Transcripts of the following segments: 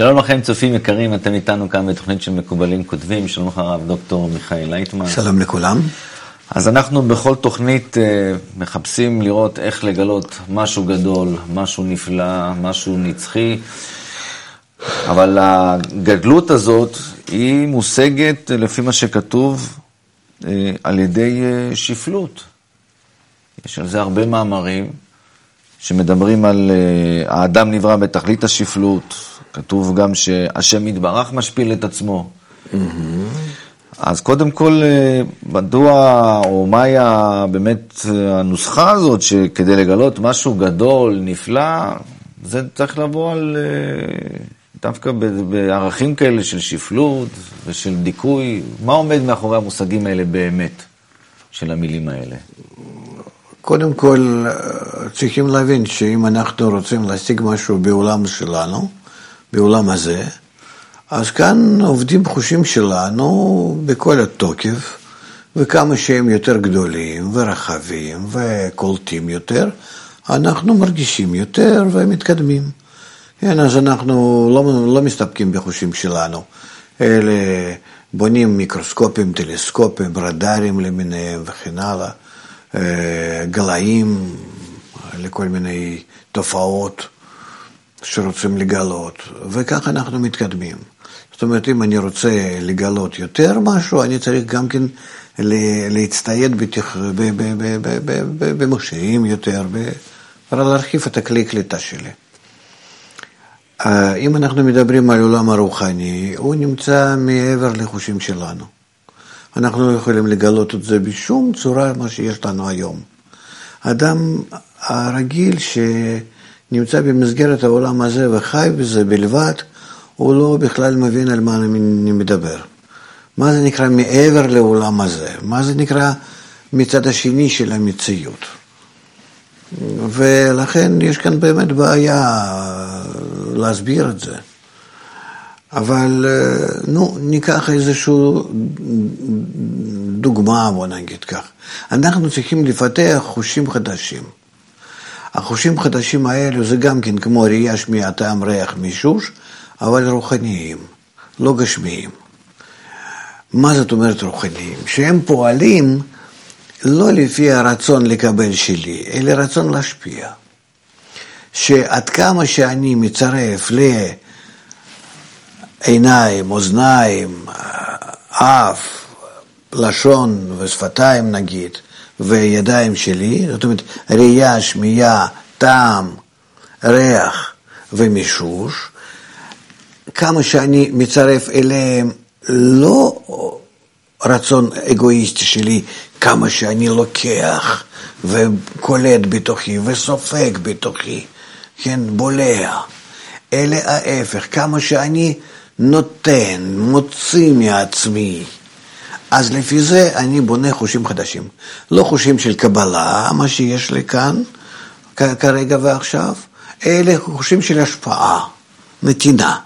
שלום לכם, צופים יקרים, אתם איתנו כאן בתוכנית של מקובלים כותבים. שלום לך, הרב דוקטור מיכאל לייטמן. שלום לכולם. אז אנחנו בכל תוכנית uh, מחפשים לראות איך לגלות משהו גדול, משהו נפלא, משהו נצחי, אבל הגדלות הזאת היא מושגת, לפי מה שכתוב, uh, על ידי שפלות. יש על זה הרבה מאמרים שמדברים על uh, האדם נברא בתכלית השפלות, כתוב גם שהשם יתברך משפיל את עצמו. Mm-hmm. אז קודם כל, אה, מדוע, או מהי באמת הנוסחה הזאת, שכדי לגלות משהו גדול, נפלא, זה צריך לבוא על, אה, דווקא בערכים כאלה של שפלות ושל דיכוי. מה עומד מאחורי המושגים האלה באמת, של המילים האלה? קודם כל, אה, צריכים להבין שאם אנחנו רוצים להשיג משהו בעולם שלנו, בעולם הזה, אז כאן עובדים חושים שלנו בכל התוקף, וכמה שהם יותר גדולים ורחבים וקולטים יותר, אנחנו מרגישים יותר ומתקדמים. כן, אז אנחנו לא, לא מסתפקים בחושים שלנו, אלא בונים מיקרוסקופים, טלסקופים, רדארים למיניהם וכן הלאה, אה, גלאים לכל מיני תופעות. שרוצים לגלות, וככה אנחנו מתקדמים. זאת אומרת, אם אני רוצה לגלות יותר משהו, אני צריך גם כן להצטייד. במכשירים יותר, ולהרחיב את הכלי קליטה שלי. אה, אם אנחנו מדברים על עולם הרוחני, הוא נמצא מעבר לחושים שלנו. אנחנו לא יכולים לגלות את זה בשום צורה, מה שיש לנו היום. אדם הרגיל ש... נמצא במסגרת העולם הזה וחי בזה בלבד, הוא לא בכלל מבין על מה אני מדבר. מה זה נקרא מעבר לעולם הזה? מה זה נקרא מצד השני של המציאות? ולכן יש כאן באמת בעיה להסביר את זה. אבל נו, ניקח איזושהי דוגמה, בוא נגיד כך. אנחנו צריכים לפתח חושים חדשים. החושים החדשים האלו זה גם כן כמו ראייה, שמיעה, טעם, ריח, מישוש, אבל רוחניים, לא גשמיים. מה זאת אומרת רוחניים? שהם פועלים לא לפי הרצון לקבל שלי, אלא רצון להשפיע. שעד כמה שאני מצרף לעיניים, אוזניים, אף, לשון ושפתיים נגיד, וידיים שלי, זאת אומרת ראייה, שמיעה, טעם, ריח ומישוש, כמה שאני מצרף אליהם לא רצון אגואיסטי שלי, כמה שאני לוקח וקולט בתוכי וסופג בתוכי, כן, בולע, אלא ההפך, כמה שאני נותן, מוציא מעצמי. אז לפי זה אני בונה חושים חדשים. לא חושים של קבלה, מה שיש לי כאן, כרגע ועכשיו, אלה חושים של השפעה, נתינה.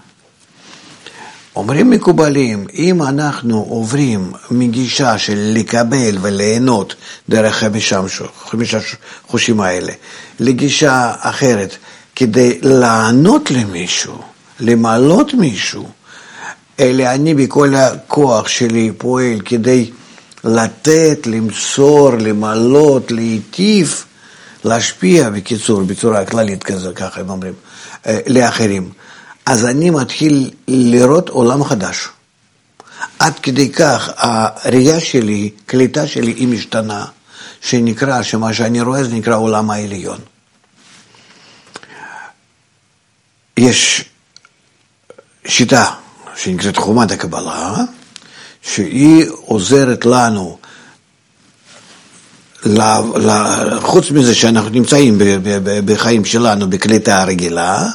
אומרים מקובלים, אם אנחנו עוברים מגישה של לקבל וליהנות דרך חמישה, חמישה חושים האלה, לגישה אחרת, כדי לענות למישהו, למעלות מישהו, אלא אני בכל הכוח שלי פועל כדי לתת, למסור, למלות, להיטיב, להשפיע, בקיצור, בצורה כללית כזו, ככה הם אומרים, אה, לאחרים. אז אני מתחיל לראות עולם חדש. עד כדי כך הראייה שלי, קליטה שלי היא משתנה, שנקרא, שמה שאני רואה זה נקרא עולם העליון. יש שיטה שנקראת חומת הקבלה, שהיא עוזרת לנו, חוץ מזה שאנחנו נמצאים בחיים שלנו בקליטה הרגילה,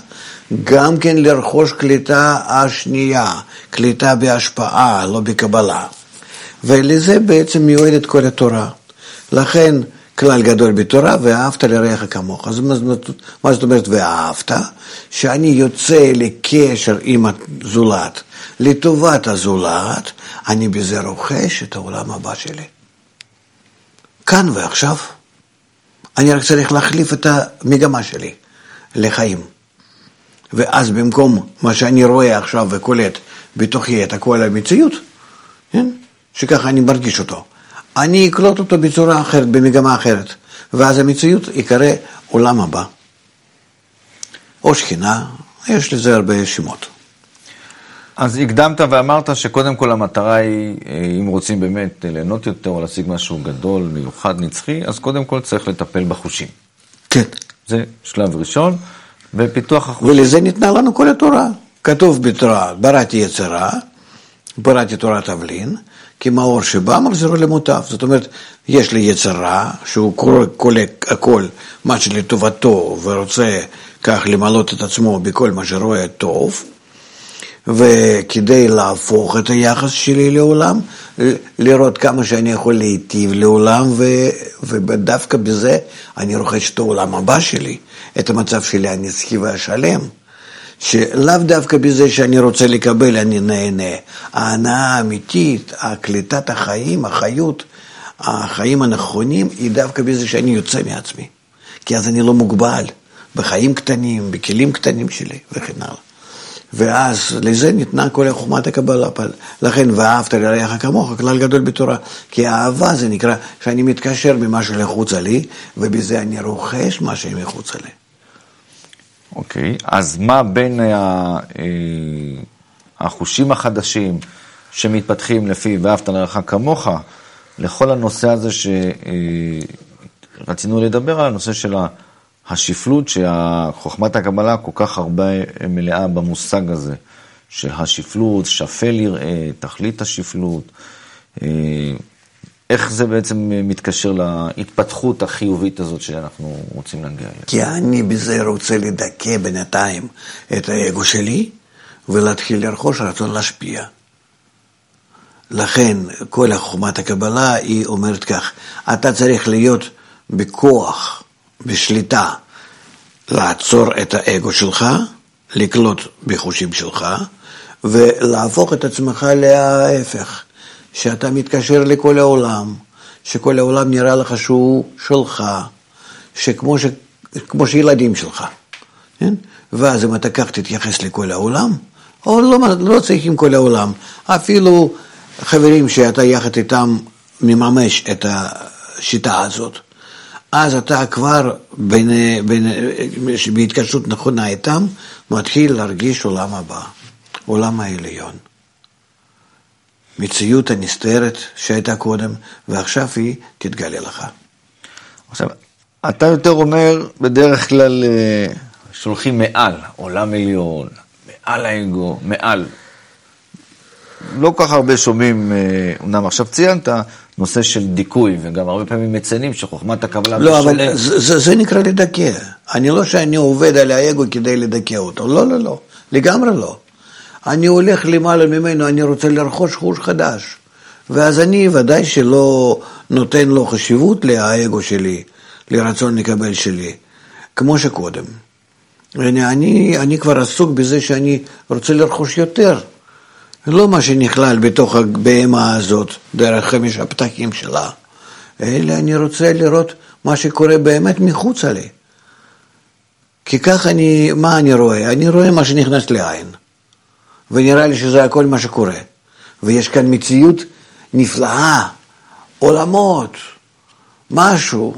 גם כן לרכוש קליטה השנייה, קליטה בהשפעה, לא בקבלה. ולזה בעצם מיועדת כל התורה. לכן כלל גדול בתורה, ואהבת לרעך כמוך. אז מה זאת אומרת ואהבת? שאני יוצא לקשר עם הזולת, לטובת הזולת, אני בזה רוכש את העולם הבא שלי. כאן ועכשיו. אני רק צריך להחליף את המגמה שלי לחיים. ואז במקום מה שאני רואה עכשיו וקולט בתוכי את הכל המציאות, כן? שככה אני מרגיש אותו, אני אקלוט אותו בצורה אחרת, במגמה אחרת, ואז המציאות יקרא עולם הבא. או שכינה, יש לזה הרבה שמות. אז הקדמת ואמרת שקודם כל המטרה היא, אם רוצים באמת ליהנות יותר או להשיג משהו גדול, מיוחד, נצחי, אז קודם כל צריך לטפל בחושים. כן. זה שלב ראשון, ופיתוח החושים. ולזה ניתנה לנו כל התורה. כתוב בתורה, בראתי יצרה, בראתי תורת אבלין, כי מאור שבא מחזירו למוטב. זאת אומרת, יש לי יצרה, שהוא קורא הכל מה שלטובתו ורוצה כך למלות את עצמו בכל מה שרואה טוב, וכדי להפוך את היחס שלי לעולם, לראות כמה שאני יכול להיטיב לעולם, ו, ודווקא בזה אני רוכש את העולם הבא שלי, את המצב שלי הנצחי והשלם. שלאו דווקא בזה שאני רוצה לקבל אני נהנה. ההנאה האמיתית, הקליטת החיים, החיות, החיים הנכונים, היא דווקא בזה שאני יוצא מעצמי. כי אז אני לא מוגבל בחיים קטנים, בכלים קטנים שלי וכן הלאה. ואז לזה ניתנה כל חוכמת הקבלה. לכן, ואהבת לרעך כמוך, כלל גדול בתורה. כי האהבה זה נקרא שאני מתקשר ממשהו לחוצה לי, ובזה אני רוכש מה שמחוצה לי. אוקיי. אז מה בין אה, החושים החדשים שמתפתחים לפי ואהבת לרעך כמוך, לכל הנושא הזה שרצינו אה, לדבר על הנושא של השפלות, שחוכמת הקבלה כל כך הרבה מלאה במושג הזה, שהשפלות, שפל יראה, תכלית השפלות, אה, איך זה בעצם מתקשר להתפתחות החיובית הזאת שאנחנו רוצים להגיע אליה? כי אני בזה רוצה לדכא בינתיים את האגו שלי ולהתחיל לרכוש רצון להשפיע. לכן כל חוכמת הקבלה היא אומרת כך, אתה צריך להיות בכוח בשליטה לעצור את האגו שלך, לקלוט בחושים שלך, ולהפוך את עצמך להפך, שאתה מתקשר לכל העולם, שכל העולם נראה לך שהוא שלך, שכמו ש... כמו שילדים שלך, כן? ואז אם אתה כך תתייחס לכל העולם, או לא, לא צריכים כל העולם, אפילו חברים שאתה יחד איתם מממש את השיטה הזאת, אז אתה כבר בין, בין, בהתקשרות נכונה איתם, מתחיל להרגיש עולם הבא, עולם העליון. מציאות הנסתרת שהייתה קודם, ועכשיו היא תתגלה לך. עכשיו, אתה יותר אומר, בדרך כלל אה, שולחים מעל, עולם עליון, מעל האגו, מעל. לא כל כך הרבה שומעים, אומנם עכשיו ציינת, נושא של דיכוי, וגם הרבה פעמים מציינים שחוכמת הקבלה לא, משולט. אבל זה, זה, זה נקרא לדכא. אני לא שאני עובד על האגו כדי לדכא אותו, לא, לא, לא, לגמרי לא. אני הולך למעלה ממנו, אני רוצה לרכוש חוש חדש. ואז אני ודאי שלא נותן לו חשיבות לאגו שלי, לרצון לקבל שלי, כמו שקודם. אני, אני, אני כבר עסוק בזה שאני רוצה לרכוש יותר. לא מה שנכלל בתוך הבהמה הזאת, דרך חמש הפתקים שלה, אלא אני רוצה לראות מה שקורה באמת מחוץ לי. כי כך אני, מה אני רואה? אני רואה מה שנכנס לעין. ונראה לי שזה הכל מה שקורה. ויש כאן מציאות נפלאה, עולמות, משהו,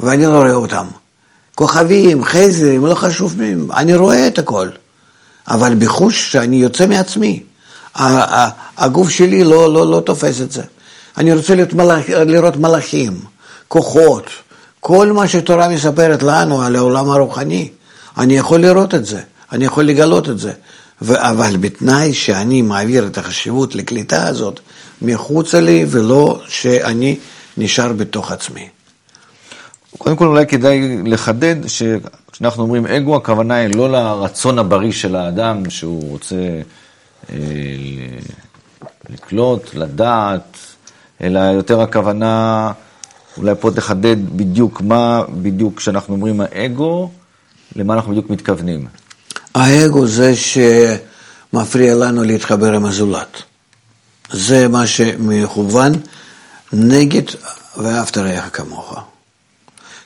ואני לא רואה אותם. כוכבים, חזרים, לא חשוב אני רואה את הכל. אבל בחוש שאני יוצא מעצמי. הגוף שלי לא, לא, לא תופס את זה. אני רוצה להיות מלאכ, לראות מלאכים, כוחות, כל מה שתורה מספרת לנו על העולם הרוחני, אני יכול לראות את זה, אני יכול לגלות את זה. אבל בתנאי שאני מעביר את החשיבות לקליטה הזאת מחוצה לי, ולא שאני נשאר בתוך עצמי. קודם כל אולי כדאי לחדד שכשאנחנו אומרים אגו, הכוונה היא לא לרצון הבריא של האדם שהוא רוצה אה, לקלוט, לדעת, אלא יותר הכוונה, אולי פה תחדד בדיוק מה בדיוק כשאנחנו אומרים האגו, למה אנחנו בדיוק מתכוונים. האגו זה שמפריע לנו להתחבר עם הזולת. זה מה שמכוון נגד ואהבת רעך כמוך.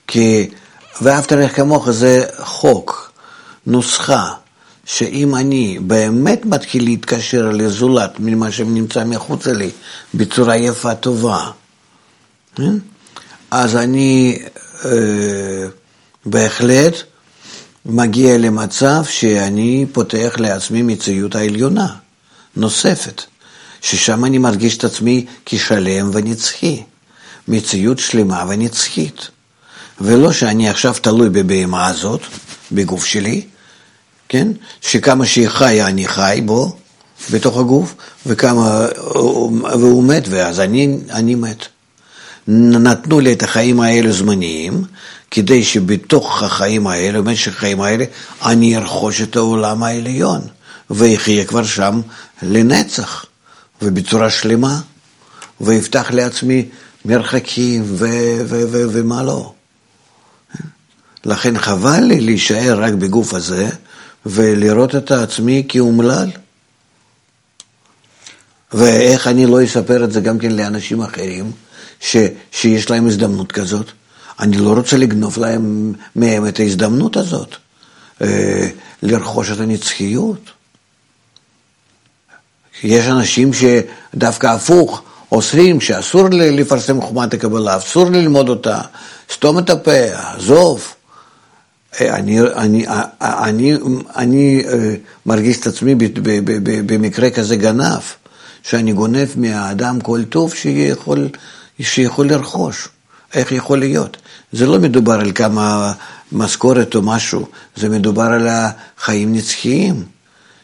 כי ואהבת רעך כמוך זה חוק, נוסחה, שאם אני באמת מתחיל להתקשר לזולת ממה שנמצא מחוץ לי בצורה יפה, טובה? אז אני אה, בהחלט מגיע למצב שאני פותח לעצמי מציאות העליונה, נוספת, ששם אני מרגיש את עצמי כשלם ונצחי, מציאות שלמה ונצחית. ולא שאני עכשיו תלוי בבהמה הזאת, בגוף שלי, כן? שכמה שהיא חיה אני חי בו, בתוך הגוף, וכמה, והוא מת, ואז אני, אני מת. נתנו לי את החיים האלה זמניים, כדי שבתוך החיים האלה, במשך החיים האלה, אני ארכוש את העולם העליון, ואחיה כבר שם לנצח, ובצורה שלמה, ואפתח לעצמי מרחקים ומה לא. לכן חבל לי להישאר רק בגוף הזה ולראות את עצמי כאומלל. ואיך אני לא אספר את זה גם כן לאנשים אחרים, ש, שיש להם הזדמנות כזאת. אני לא רוצה לגנוב להם מהם את ההזדמנות הזאת, אה, לרכוש את הנצחיות. יש אנשים שדווקא הפוך, אוסרים שאסור לפרסם חומת הקבלה, אסור ללמוד אותה, סתום את הפה, עזוב. אני, אני, אני, אני אה, מרגיש את עצמי במקרה כזה גנב, שאני גונב מהאדם כל טוב שיכול, שיכול לרכוש. איך יכול להיות? זה לא מדובר על כמה משכורת או משהו, זה מדובר על החיים נצחיים,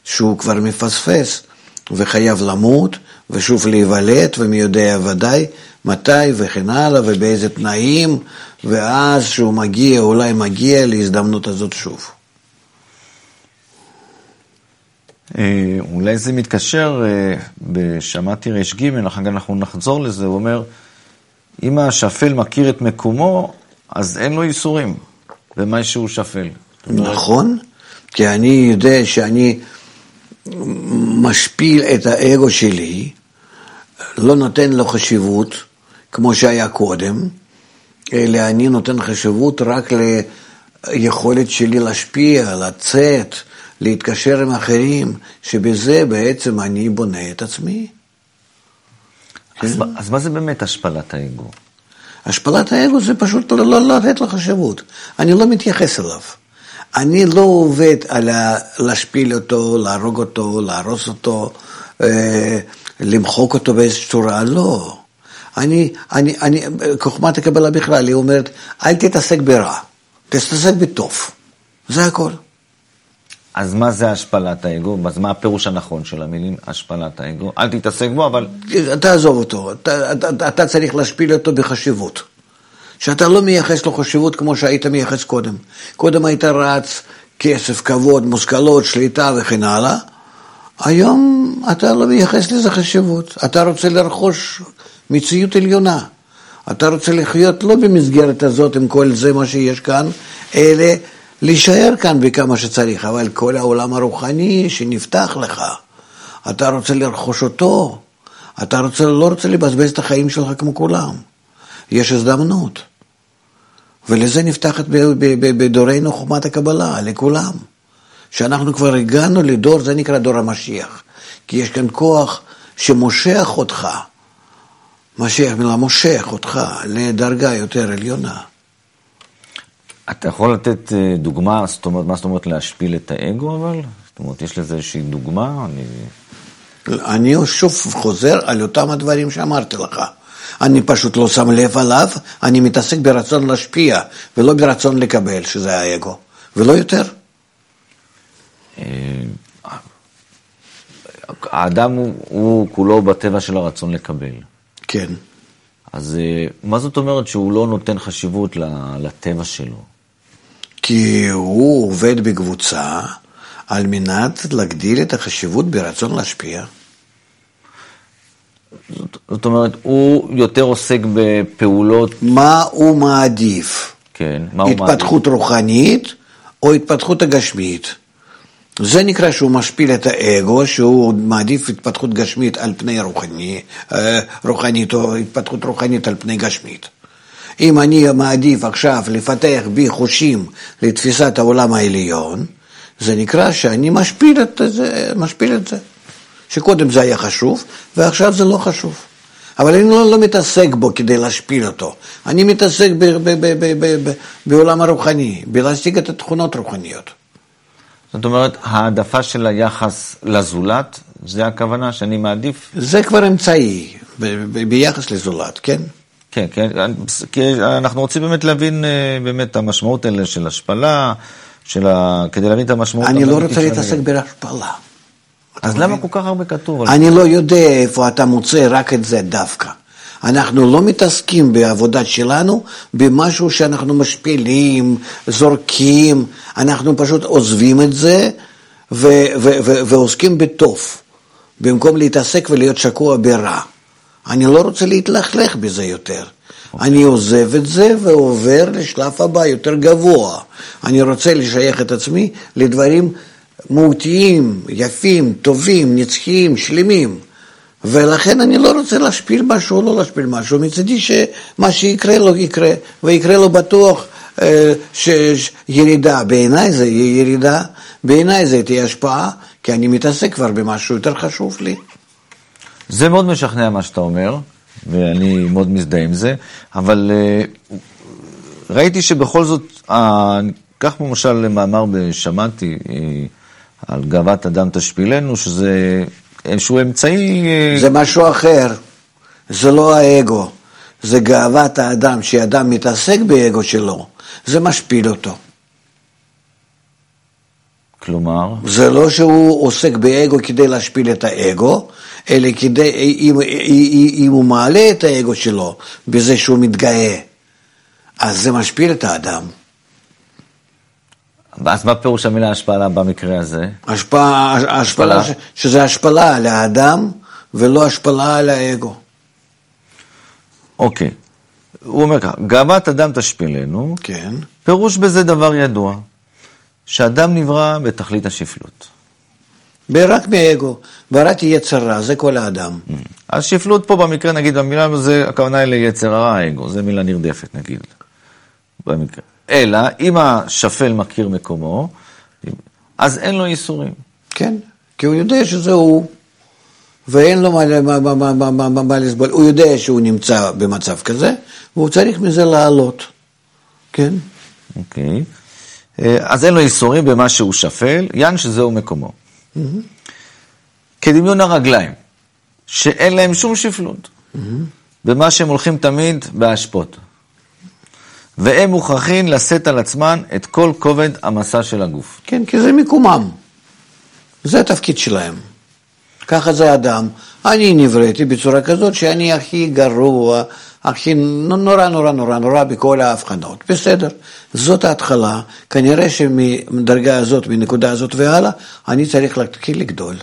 שהוא כבר מפספס וחייב למות ושוב להיוולד ומי יודע ודאי מתי וכן הלאה ובאיזה תנאים ואז שהוא מגיע, אולי מגיע להזדמנות הזאת שוב. אה, אולי זה מתקשר, אה, בשמעתי ר"ג, אחר כך אנחנו נחזור לזה, הוא אומר, אם השפל מכיר את מקומו, אז אין לו ייסורים במה שהוא שפל. נכון, כי אני יודע שאני משפיל את האגו שלי, לא נותן לו חשיבות, כמו שהיה קודם, אלא אני נותן חשיבות רק ליכולת שלי להשפיע, לצאת, להתקשר עם אחרים, שבזה בעצם אני בונה את עצמי. אז, כן? אז מה זה באמת השפלת האגו? השפלת האגו זה פשוט לא, לא לתת לו חשיבות. אני לא מתייחס אליו. אני לא עובד על להשפיל אותו, להרוג אותו, להרוס אותו, אה, למחוק אותו באיזושהי צורה, לא. אני, אני, אני, חוכמת הקבלה בכלל, היא אומרת, אל תתעסק ברע, תתעסק בטוב. זה הכל. אז מה זה השפלת האגו? אז מה הפירוש הנכון של המילים השפלת האגו? אל תתעסק בו, אבל... תעזוב אותו, אתה, אתה, אתה צריך להשפיל אותו בחשיבות. שאתה לא מייחס לו חשיבות כמו שהיית מייחס קודם. קודם היית רץ כסף, כבוד, מושכלות, שליטה וכן הלאה. היום אתה לא מייחס לזה חשיבות. אתה רוצה לרכוש מציאות עליונה. אתה רוצה לחיות לא במסגרת הזאת עם כל זה מה שיש כאן, אלא להישאר כאן בכמה שצריך, אבל כל העולם הרוחני שנפתח לך, אתה רוצה לרכוש אותו, אתה רוצה, לא רוצה לבזבז את החיים שלך כמו כולם. יש הזדמנות. ולזה נפתחת בדורנו חומת הקבלה, לכולם. שאנחנו כבר הגענו לדור, זה נקרא דור המשיח. כי יש כאן כוח שמושך אותך, משיח מילה מושך אותך לדרגה יותר עליונה. אתה יכול לתת אה, דוגמה, זאת אומרת, מה זאת אומרת להשפיל את האגו אבל? זאת אומרת, יש לזה איזושהי דוגמה? אני... אני שוב חוזר על אותם הדברים שאמרתי לך. אני פשוט לא שם לב עליו, אני מתעסק ברצון להשפיע, ולא ברצון לקבל, שזה האגו, ולא יותר. אה, האדם הוא, הוא כולו בטבע של הרצון לקבל. כן. אז אה, מה זאת אומרת שהוא לא נותן חשיבות לטבע שלו? כי הוא עובד בקבוצה על מנת להגדיל את החשיבות ברצון להשפיע. זאת, זאת אומרת, הוא יותר עוסק בפעולות... מה הוא מעדיף? כן, מה הוא מעדיף? התפתחות רוחנית או התפתחות הגשמית? זה נקרא שהוא משפיל את האגו, שהוא מעדיף התפתחות גשמית על פני רוחני, אה, רוחנית או התפתחות רוחנית על פני גשמית. אם אני מעדיף עכשיו לפתח בי חושים לתפיסת העולם העליון, זה נקרא שאני משפיל את זה, משפיל את זה. שקודם זה היה חשוב, ועכשיו זה לא חשוב. אבל אני לא, לא מתעסק בו כדי להשפיל אותו. אני מתעסק ב, ב, ב, ב, ב, ב, בעולם הרוחני, בלהשיג את התכונות הרוחניות. זאת אומרת, העדפה של היחס לזולת, זה הכוונה שאני מעדיף? זה כבר אמצעי ב, ב, ביחס לזולת, כן? כן, כן, כי אנחנו רוצים באמת להבין אה, באמת את המשמעות האלה של השפלה, של ה... כדי להבין את המשמעות... אני לא רוצה להתעסק בהשפלה. אז למה כל כך הרבה כתוב? אני לא יודע איפה אתה מוצא רק את זה דווקא. אנחנו לא מתעסקים בעבודה שלנו במשהו שאנחנו משפילים, זורקים, אנחנו פשוט עוזבים את זה ו- ו- ו- ועוסקים בטוב, במקום להתעסק ולהיות שקוע ברע. אני לא רוצה להתלכלך בזה יותר. Okay. אני עוזב את זה ועובר לשלב הבא יותר גבוה. אני רוצה לשייך את עצמי לדברים מהותיים, יפים, טובים, נצחיים, שלמים. ולכן אני לא רוצה להשפיל משהו לא להשפיל משהו. מצידי שמה שיקרה לו יקרה, ויקרה לו בטוח אה, שירידה. בעיניי זה יהיה ירידה, בעיניי זה תהיה השפעה, כי אני מתעסק כבר במשהו יותר חשוב לי. זה מאוד משכנע מה שאתה אומר, ואני מאוד מזדהה עם זה, אבל אה, ראיתי שבכל זאת, קח למשל מאמר בשמעתי, אה, על גאוות אדם תשפילנו, שזה איזשהו אמצעי... אה, זה משהו אחר, זה לא האגו, זה גאוות האדם, שאדם מתעסק באגו שלו, זה משפיל אותו. כלומר? זה לא שהוא עוסק באגו כדי להשפיל את האגו, אלא כדי, אם, אם, הוא מעלה את האגו שלו בזה שהוא מתגאה, אז זה משפיל את האדם. אז מה פירוש המילה השפלה במקרה הזה? השפעה, השפלה, שזה השפלה על האדם ולא השפלה על האגו. אוקיי. הוא אומר ככה, גאוות אדם תשפילנו, כן. פירוש בזה דבר ידוע, שאדם נברא בתכלית השפלות. רק מאגו, בראתי יצר רע, זה כל האדם. Mm. אז שפלות פה במקרה, נגיד, במילה הזו, הכוונה היא ליצר הרע, האגו, זה מילה נרדפת, נגיד. במקרה. אלא אם השפל מכיר מקומו, אז אין לו ייסורים. כן, כי הוא יודע שזה הוא, ואין לו מה, מה, מה, מה, מה, מה, מה לסבול. הוא יודע שהוא נמצא במצב כזה, והוא צריך מזה לעלות, כן? אוקיי. אה, אז אין לו ייסורים במה שהוא שפל, יען שזהו מקומו. Mm-hmm. כדמיון הרגליים, שאין להם שום שפלות, mm-hmm. במה שהם הולכים תמיד בהשפות. והם מוכרחים לשאת על עצמן את כל כובד המסע של הגוף. כן, כי זה מקומם. זה התפקיד שלהם. ככה זה אדם. אני נבראתי בצורה כזאת שאני הכי גרוע, הכי נורא נורא נורא נורא בכל ההבחנות. בסדר, זאת ההתחלה. כנראה שמדרגה הזאת, מנקודה הזאת והלאה, אני צריך להתחיל לגדול.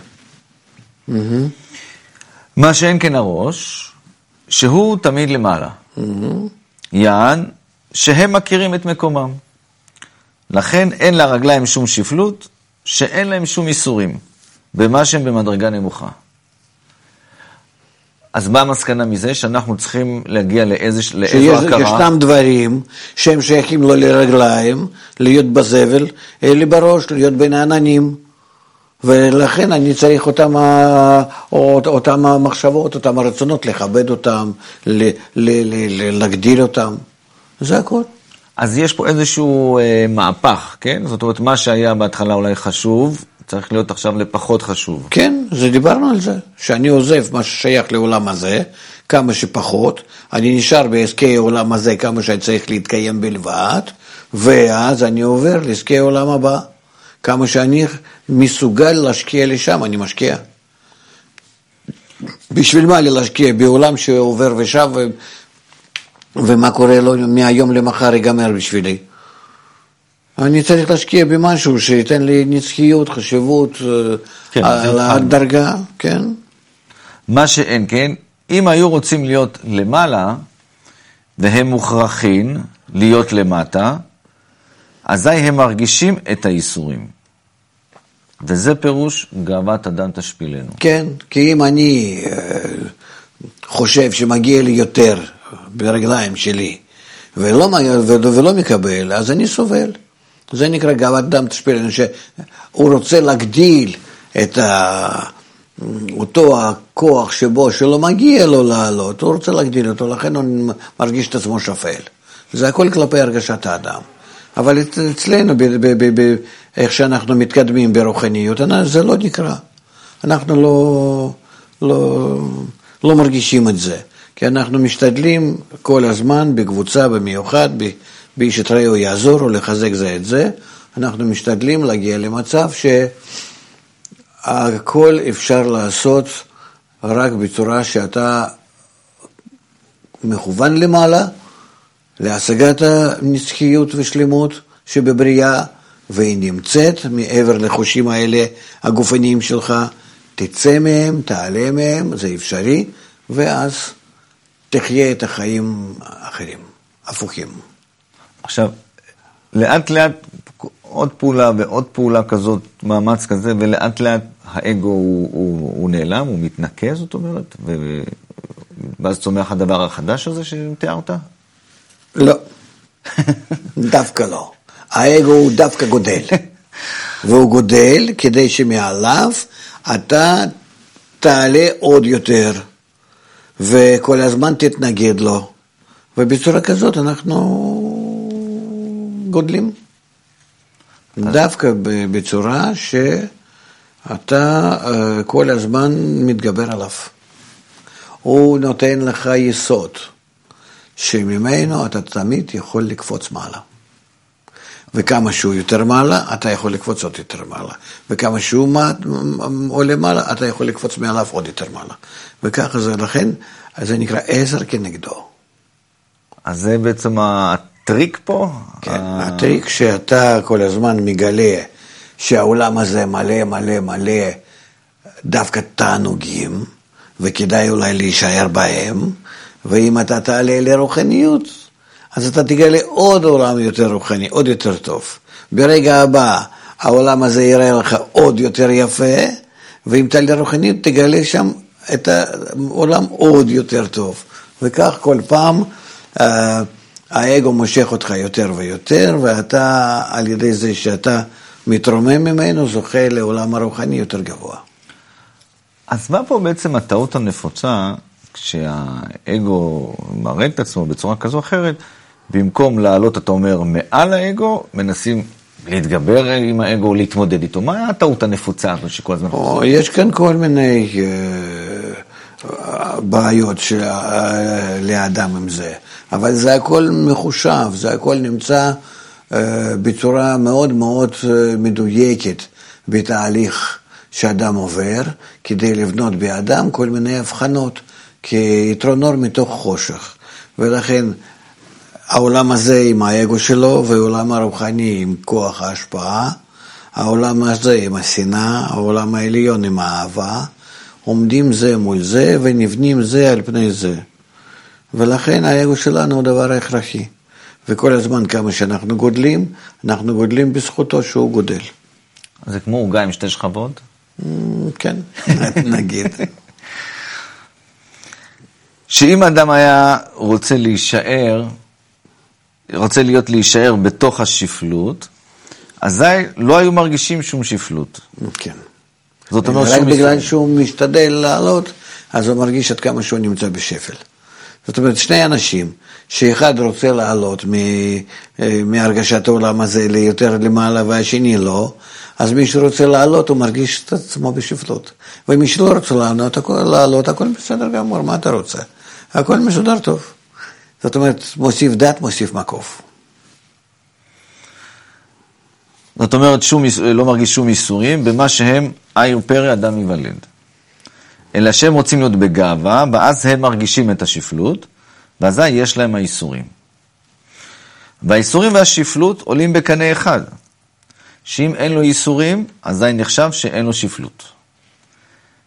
מה שאין כן הראש, שהוא תמיד למעלה. יען, שהם מכירים את מקומם. לכן אין לרגליים שום שפלות, שאין להם שום איסורים, במה שהם במדרגה נמוכה. אז מה המסקנה מזה? שאנחנו צריכים להגיע לאיזו, לאיזו הכרה? שישנם דברים שהם שייכים לא לרגליים, להיות בזבל, אלא בראש, להיות בין העננים. ולכן אני צריך אותם, אותם המחשבות, אותם הרצונות, לכבד אותם, להגדיל אותם. זה הכל. אז יש פה איזשהו אה, מהפך, כן? זאת אומרת, מה שהיה בהתחלה אולי חשוב, צריך להיות עכשיו לפחות חשוב. כן, זה דיברנו על זה, שאני עוזב מה ששייך לעולם הזה, כמה שפחות, אני נשאר בעסקי העולם הזה כמה שאני צריך להתקיים בלבד, ואז אני עובר לעסקי העולם הבא. כמה שאני מסוגל להשקיע לשם, אני משקיע. בשביל מה לי להשקיע בעולם שעובר ושב ומה קורה לו מהיום למחר ייגמר בשבילי. אני צריך להשקיע במשהו שייתן לי נצחיות, חשיבות, כן, על הדרגה, כן. מה שאין כן, אם היו רוצים להיות למעלה, והם מוכרחים להיות למטה, אזי הם מרגישים את הייסורים. וזה פירוש גאוות אדם תשפילנו. כן, כי אם אני אה, חושב שמגיע לי יותר ברגליים שלי ולא, ולא מקבל, אז אני סובל. זה נקרא גאוות דם תשפילנו, שהוא רוצה להגדיל את ה... אותו הכוח שבו, שלא מגיע לו לעלות, הוא רוצה להגדיל אותו, לכן הוא מרגיש את עצמו שפל. זה הכל כלפי הרגשת האדם. אבל אצלנו, איך שאנחנו מתקדמים ברוחניות, זה לא נקרא. אנחנו לא, לא, לא מרגישים את זה, כי אנחנו משתדלים כל הזמן בקבוצה במיוחד, באיש את רעהו יעזור או לחזק זה את זה, אנחנו משתדלים להגיע למצב שהכל אפשר לעשות רק בצורה שאתה מכוון למעלה, להשגת הנצחיות ושלמות שבבריאה, והיא נמצאת מעבר לחושים האלה הגופניים שלך, תצא מהם, תעלה מהם, זה אפשרי, ואז תחיה את החיים האחרים, הפוכים. עכשיו, לאט לאט עוד פעולה ועוד פעולה כזאת, מאמץ כזה, ולאט לאט האגו הוא, הוא, הוא נעלם, הוא מתנקז, זאת אומרת, ו... ואז צומח הדבר החדש הזה שתיארת? לא, דווקא לא. האגו הוא דווקא גודל. והוא גודל כדי שמעליו אתה תעלה עוד יותר, וכל הזמן תתנגד לו. ובצורה כזאת אנחנו גודלים. דווקא בצורה שאתה אה, כל הזמן מתגבר עליו. הוא נותן לך יסוד, שממנו אתה תמיד יכול לקפוץ מעלה. וכמה שהוא יותר מעלה, אתה יכול לקפוץ עוד יותר מעלה. וכמה שהוא עולה מעלה, אתה יכול לקפוץ מעליו עוד יותר מעלה. וככה זה, לכן זה נקרא עזר כנגדו. אז זה בעצם הטריק פה? כן, הטריק שאתה כל הזמן מגלה שהעולם הזה מלא מלא מלא דווקא תענוגים, וכדאי אולי להישאר בהם, ואם אתה תעלה לרוחניות, אז אתה תגלה עוד עולם יותר רוחני, עוד יותר טוב. ברגע הבא העולם הזה יראה לך עוד יותר יפה, ואם תעלה לרוחניות תגלה שם את העולם עוד יותר טוב. וכך כל פעם אה, האגו מושך אותך יותר ויותר, ואתה, על ידי זה שאתה מתרומם ממנו, זוכה לעולם הרוחני יותר גבוה. אז מה פה בעצם הטעות הנפוצה, כשהאגו מראה את עצמו בצורה כזו או אחרת, במקום לעלות, אתה אומר, מעל האגו, מנסים להתגבר עם האגו, להתמודד איתו. מה הטעות הנפוצה הזאת שכל הזמן... או, יש כאן כל מיני uh, בעיות של, uh, לאדם עם זה, אבל זה הכל מחושב, זה הכל נמצא uh, בצורה מאוד מאוד uh, מדויקת בתהליך שאדם עובר, כדי לבנות באדם כל מיני הבחנות, כיתרונות מתוך חושך. ולכן העולם הזה עם האגו שלו, והעולם הרוחני עם כוח ההשפעה, העולם הזה עם השנאה, העולם העליון עם האהבה, עומדים זה מול זה ונבנים זה על פני זה. ולכן האגו שלנו הוא דבר הכרחי. וכל הזמן כמה שאנחנו גודלים, אנחנו גודלים בזכותו שהוא גודל. זה כמו עוגה עם שתי שכבות? Mm, כן, נגיד. שאם אדם היה רוצה להישאר רוצה להיות להישאר בתוך השפלות, אזי לא היו מרגישים שום שפלות. כן. זאת אומרת רק בגלל שהוא משתדל לעלות, אז הוא מרגיש עד כמה שהוא נמצא בשפל. זאת אומרת, שני אנשים, שאחד רוצה לעלות אה, מהרגשת העולם הזה ליותר למעלה והשני לא, אז מי שרוצה לעלות הוא מרגיש את עצמו בשפלות. ומי שלא רוצה לעלות, לעלות הכל בסדר גמור, מה אתה רוצה? הכל מסודר טוב. זאת אומרת, מוסיף דת, מוסיף מקוף. זאת אומרת, שום, לא מרגיש שום ייסורים במה שהם עיר פרא אדם ייוולד. אלא שהם רוצים להיות בגאווה, ואז הם מרגישים את השפלות, ואזי יש להם הייסורים. והייסורים והשפלות עולים בקנה אחד, שאם אין לו ייסורים, אזי נחשב שאין לו שפלות.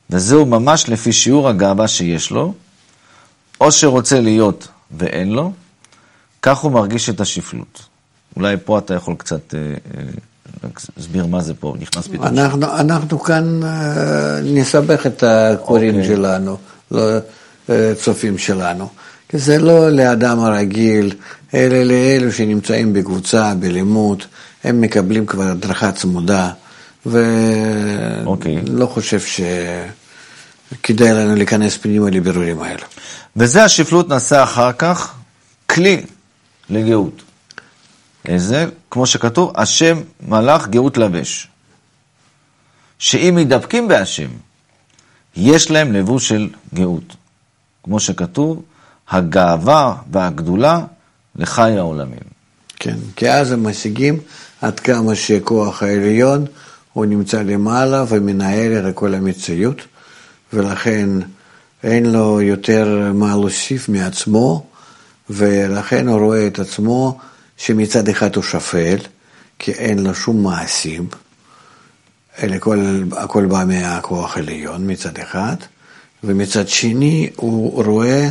וזהו ממש לפי שיעור הגאווה שיש לו, או שרוצה להיות ואין לו, כך הוא מרגיש את השפלות. אולי פה אתה יכול קצת אה, אה, להסביר מה זה פה, נכנס פתאום. אנחנו, אנחנו כאן אה, נסבך את הקוראים okay. אוקיי. שלנו, לא צופים שלנו. כי זה לא לאדם הרגיל, אלא לאלו שנמצאים בקבוצה, בלימוד, הם מקבלים כבר הדרכה צמודה, ולא אוקיי. חושב שכדאי לנו להיכנס פנימה לבירורים האלה. וזה השפלות נעשה אחר כך כלי לגאות. איזה? כמו שכתוב, השם מלאך גאות לבש. שאם מתדבקים בהשם, יש להם לבוש של גאות. כמו שכתוב, הגאווה והגדולה לחי העולמים. כן, כי אז הם משיגים עד כמה שכוח העליון הוא נמצא למעלה ומנהל את כל המציאות, ולכן אין לו יותר מה להוסיף מעצמו, ולכן הוא רואה את עצמו שמצד אחד הוא שפל, כי אין לו שום מעשים, אלא הכל, הכל בא מהכוח העליון מצד אחד, ומצד שני הוא רואה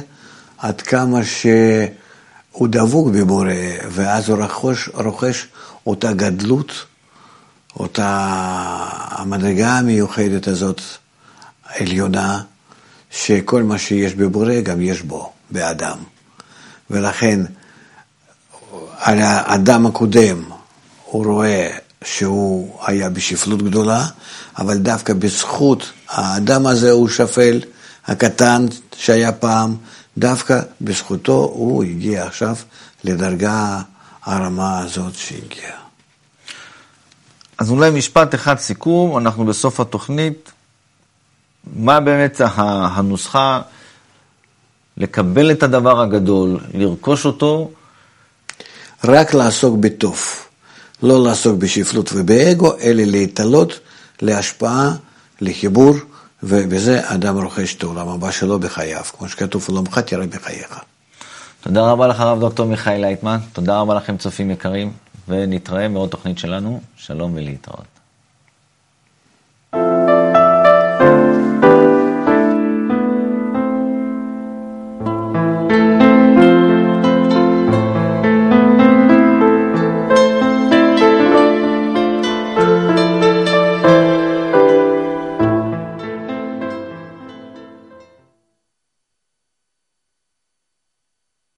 עד כמה שהוא דבוק בבורא, ואז הוא רוכש, רוכש אותה גדלות, אותה המדרגה המיוחדת הזאת, עליונה, שכל מה שיש בבורא גם יש בו, באדם. ולכן על האדם הקודם הוא רואה שהוא היה בשפלות גדולה, אבל דווקא בזכות האדם הזה הוא שפל, הקטן שהיה פעם, דווקא בזכותו הוא הגיע עכשיו לדרגה הרמה הזאת שהגיע. אז אולי משפט אחד סיכום, אנחנו בסוף התוכנית. מה באמת הנוסחה לקבל את הדבר הגדול, לרכוש אותו? רק לעסוק בטוב, לא לעסוק בשפלות ובאגו, אלא להתעלות להשפעה, לחיבור, ובזה אדם רוכש את העולם הבא שלו בחייו, כמו שכתוב, עולמך תראה בחייך. תודה רבה לך, הרב דוקטור מיכאל לייטמן, תודה רבה לכם, צופים יקרים, ונתראה מעוד תוכנית שלנו, שלום ולהתראות.